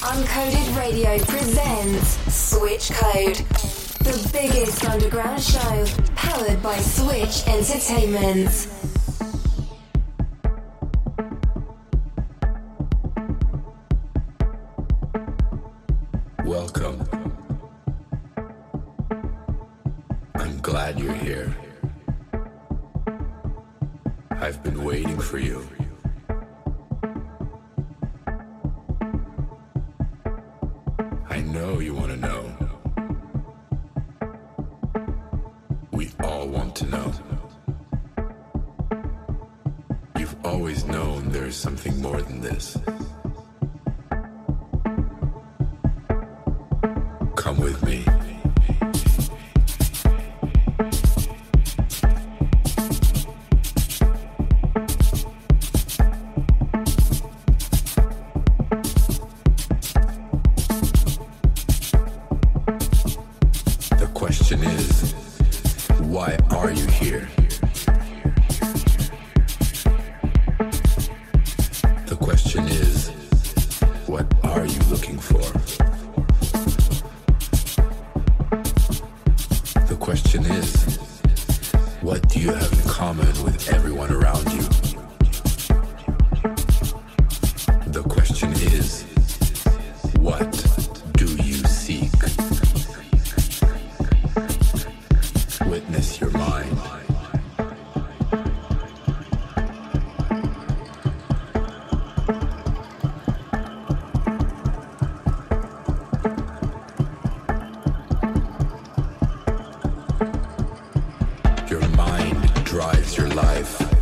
Uncoded Radio presents Switch Code, the biggest underground show powered by Switch Entertainment. Welcome. I'm glad you're here. I've been waiting for you. drives your life.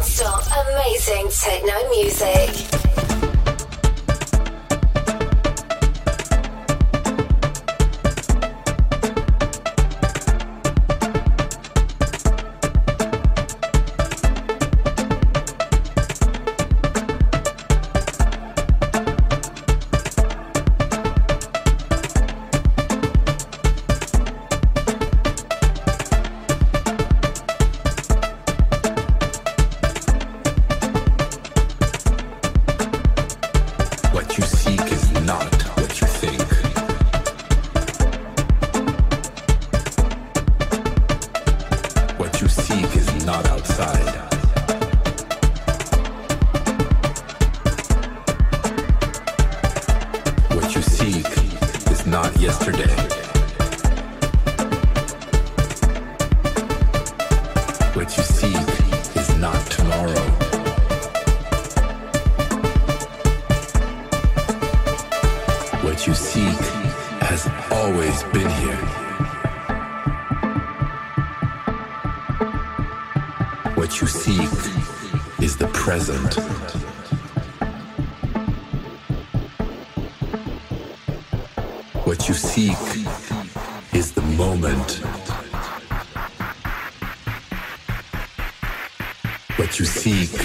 non-stop amazing techno music.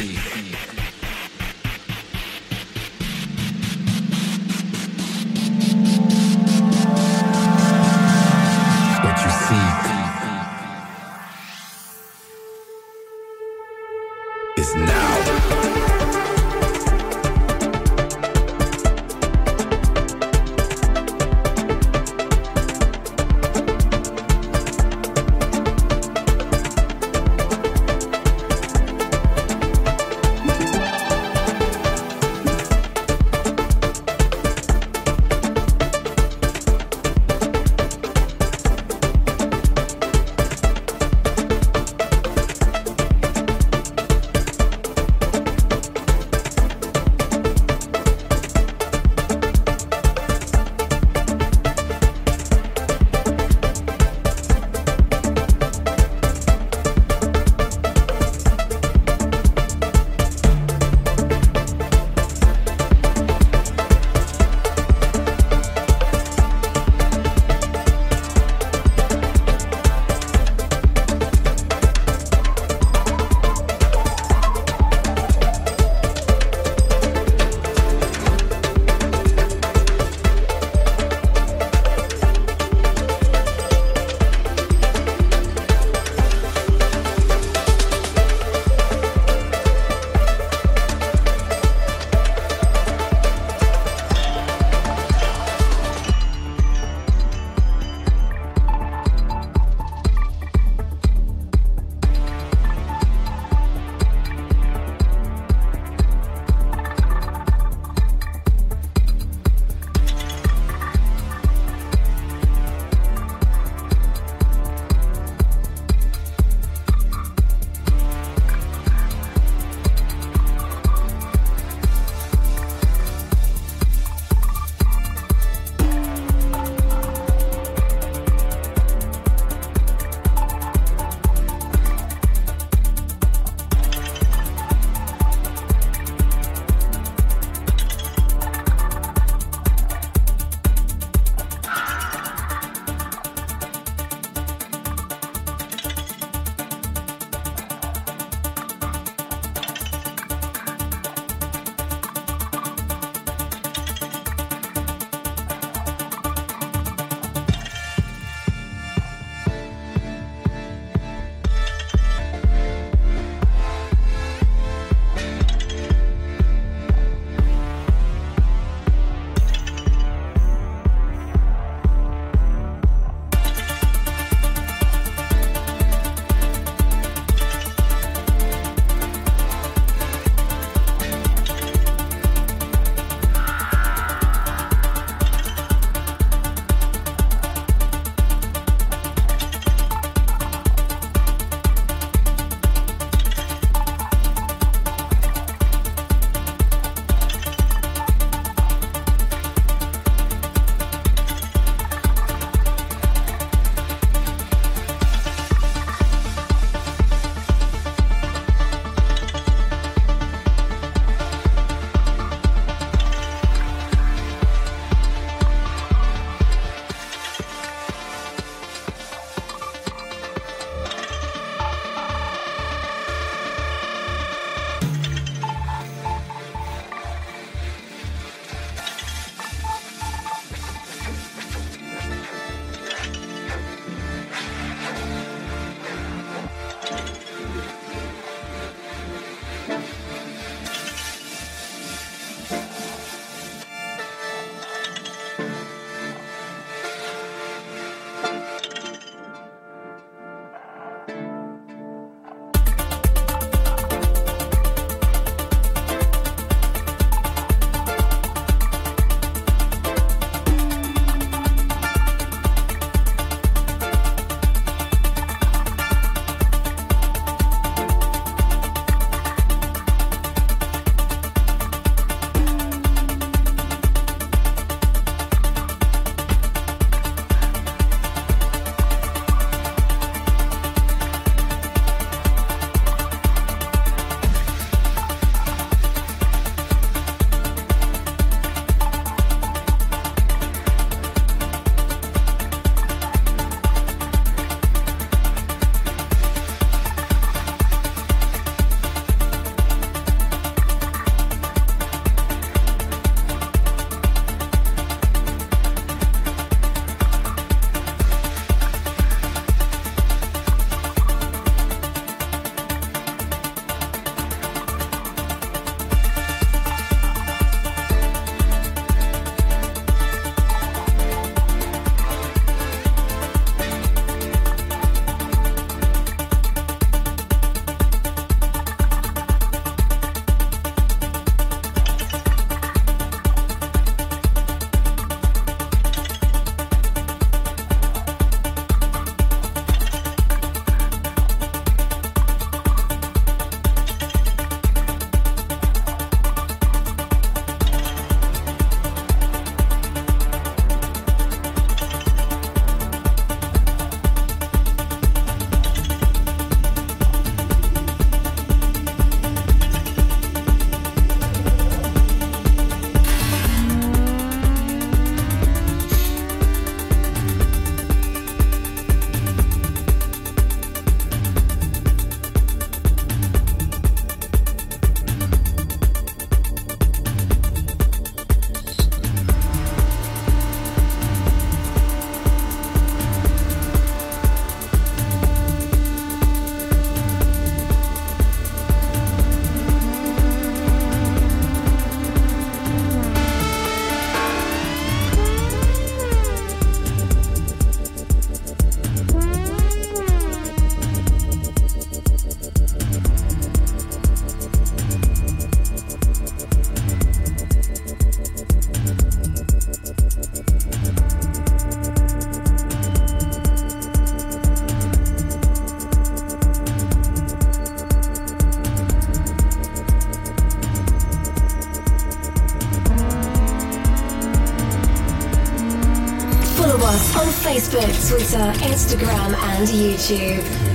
Seek. Twitter, Instagram, and YouTube.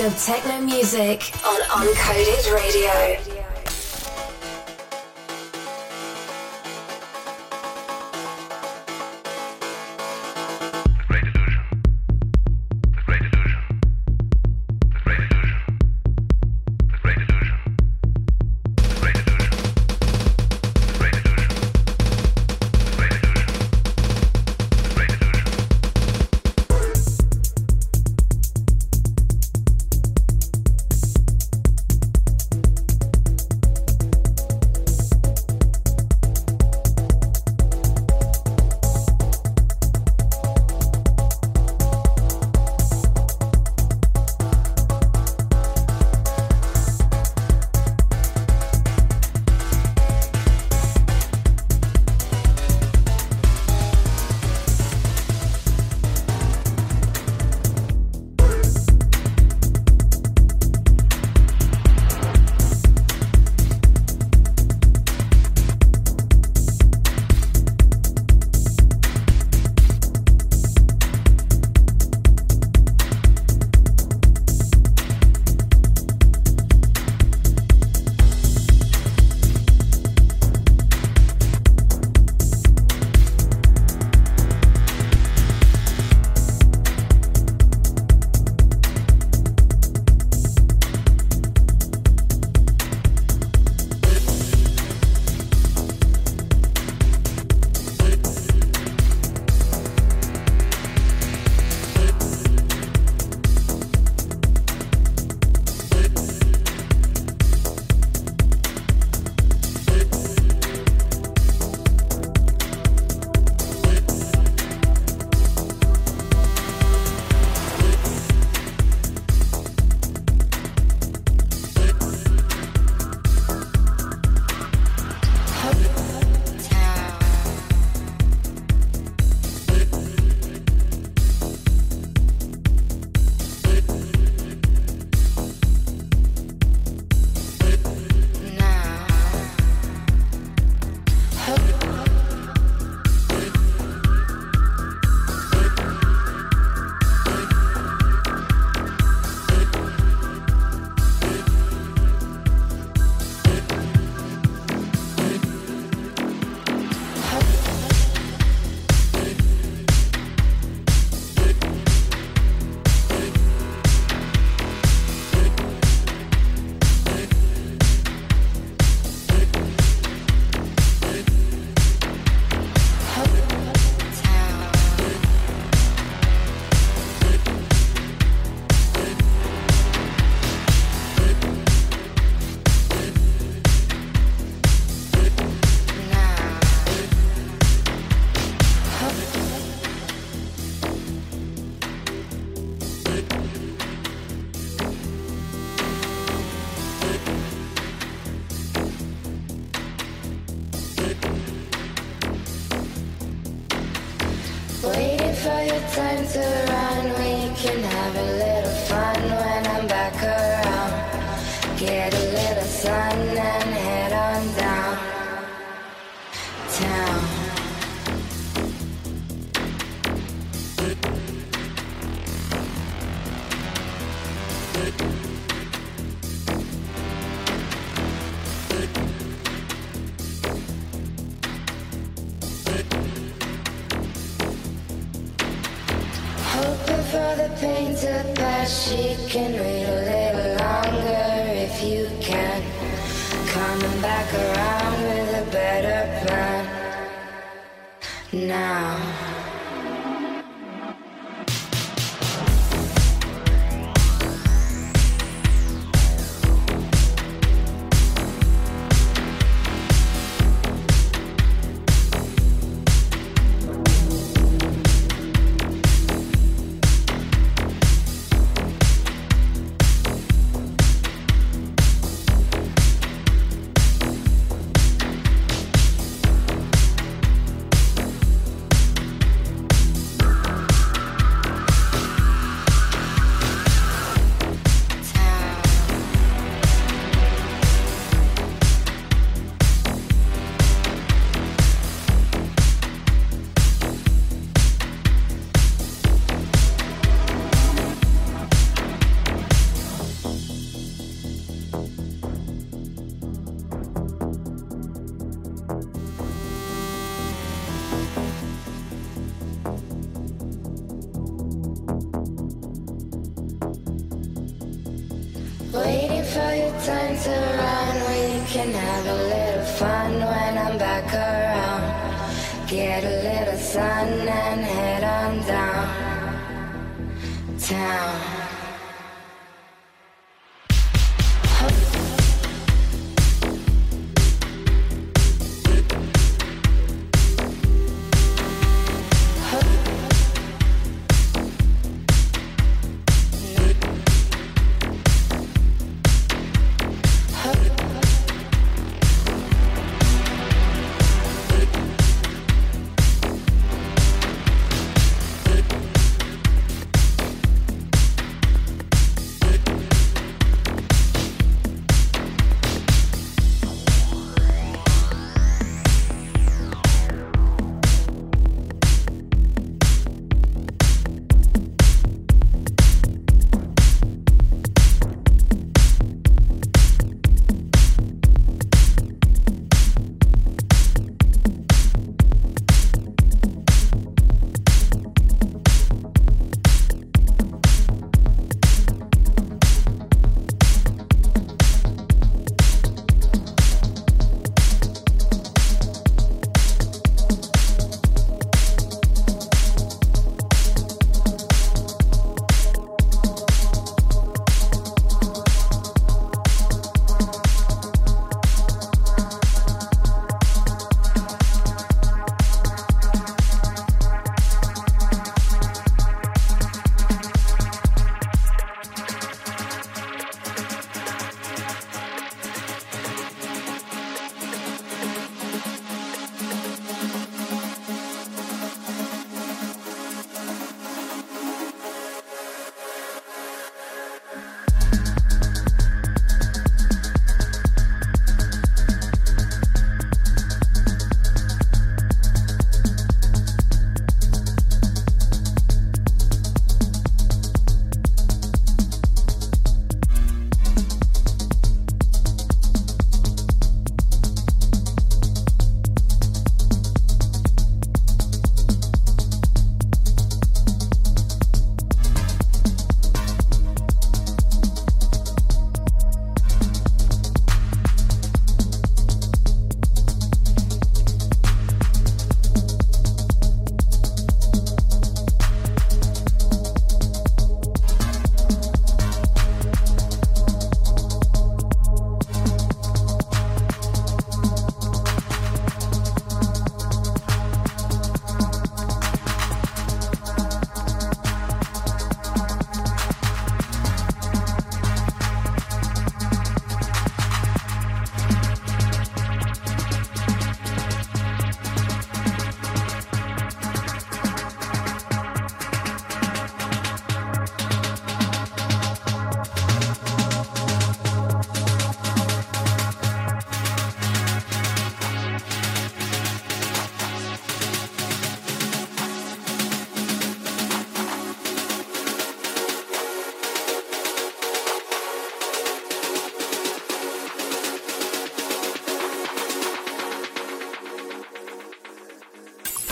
Of techno music on Uncoded Radio.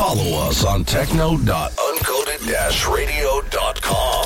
Follow us on techno.uncoded-radio.com.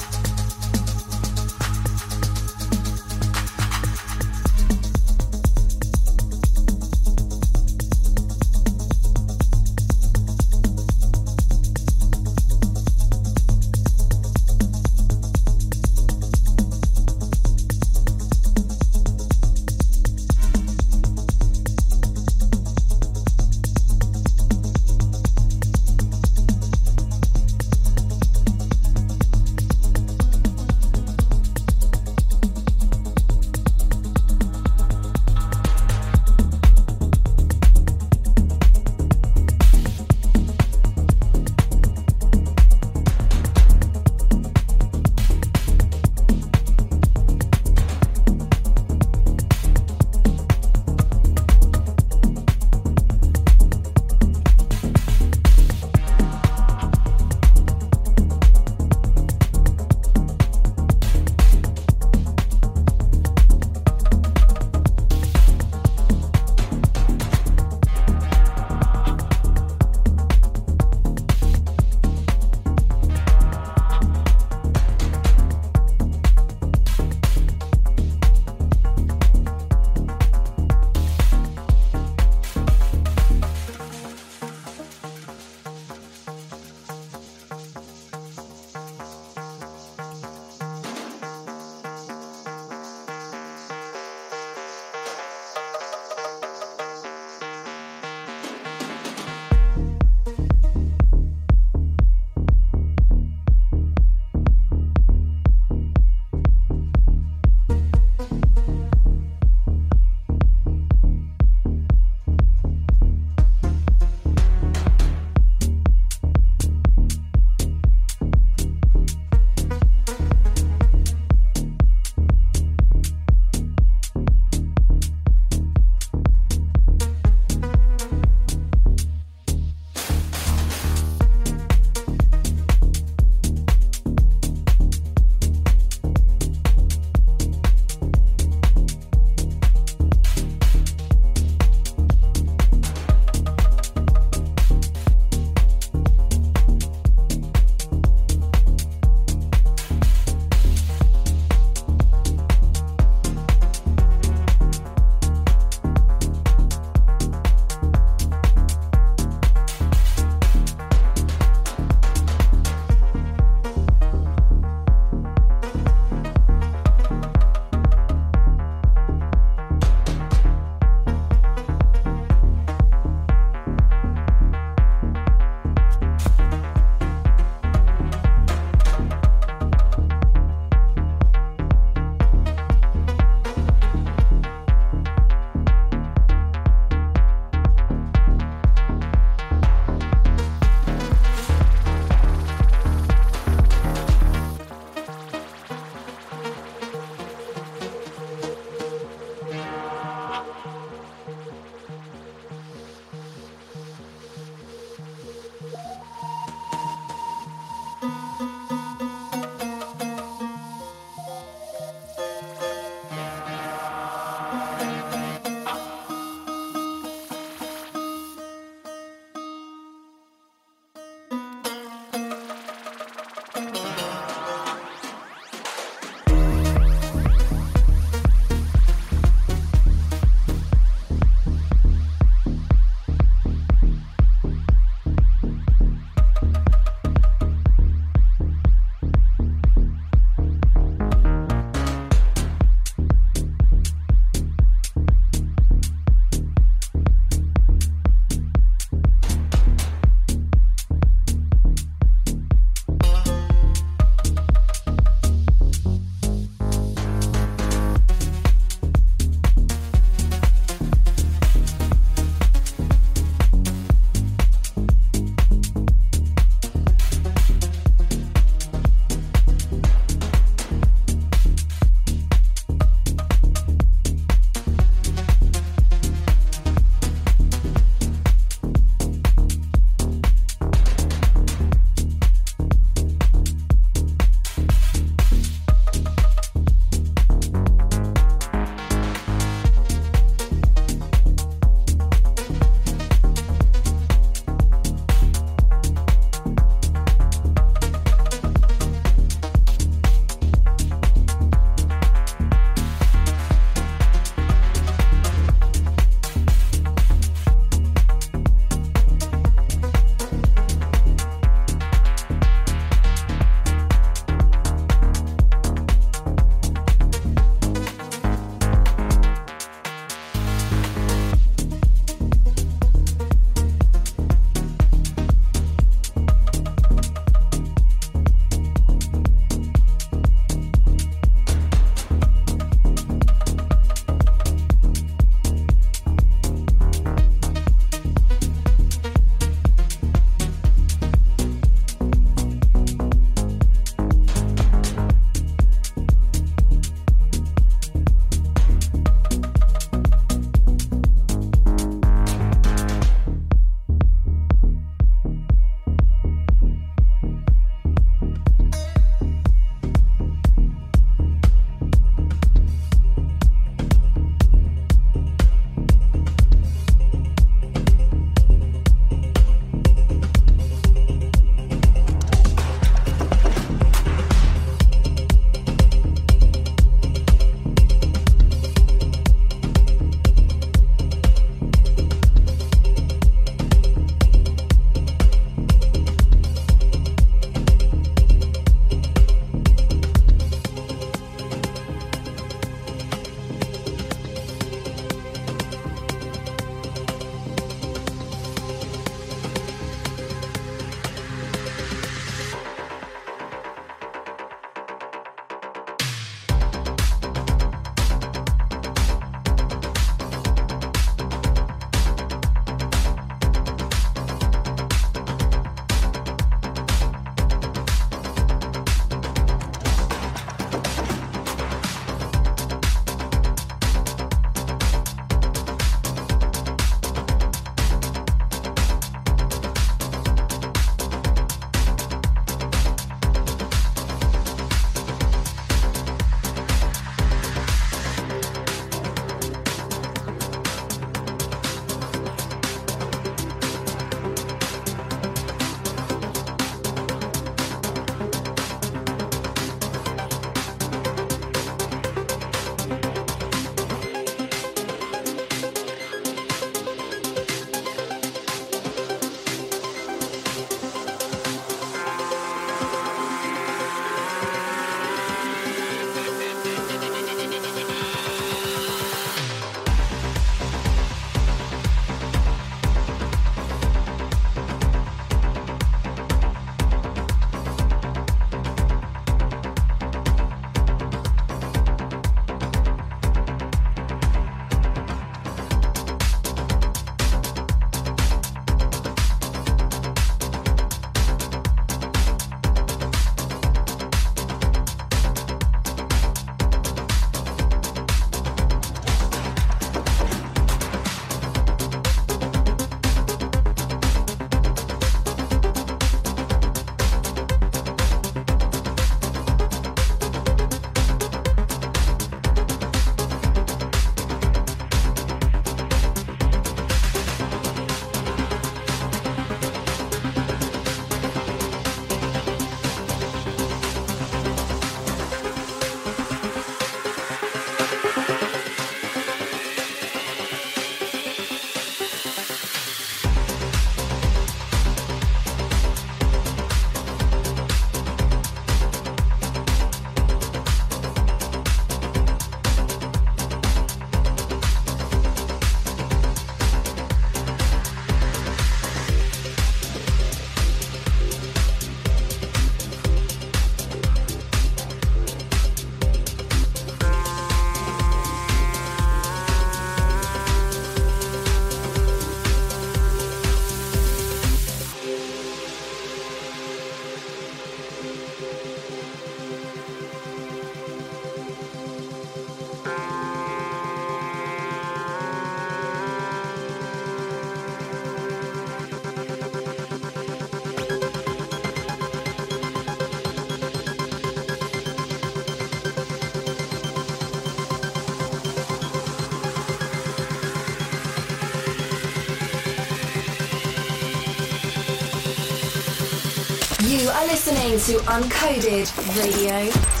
You are listening to Uncoded Radio.